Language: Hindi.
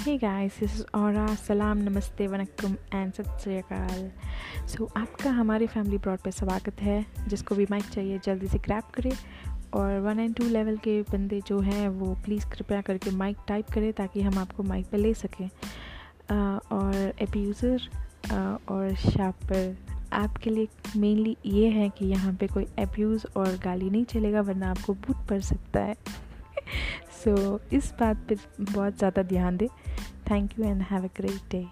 Hey guys this is Aura सलाम नमस्ते वनक्कम एंड सत श्री अकाल सो आपका हमारे फैमिली ब्रॉड पे स्वागत है, जिसको भी माइक चाहिए, जल्दी से ग्रैप करें और वन एंड टू लेवल के बंदे जो हैं, वो प्लीज़ कृपया करके माइक टाइप करें ताकि हम आपको माइक पे ले सकें। और एब्यूज़र और शापर आपके लिए मेनली ये है कि यहाँ पे कोई एब्यूज़ और गाली नहीं चलेगा, वरना आपको बूट पड़ सकता है। सो so, इस बात पे बहुत ज़्यादा ध्यान दें। Thank you and have a great day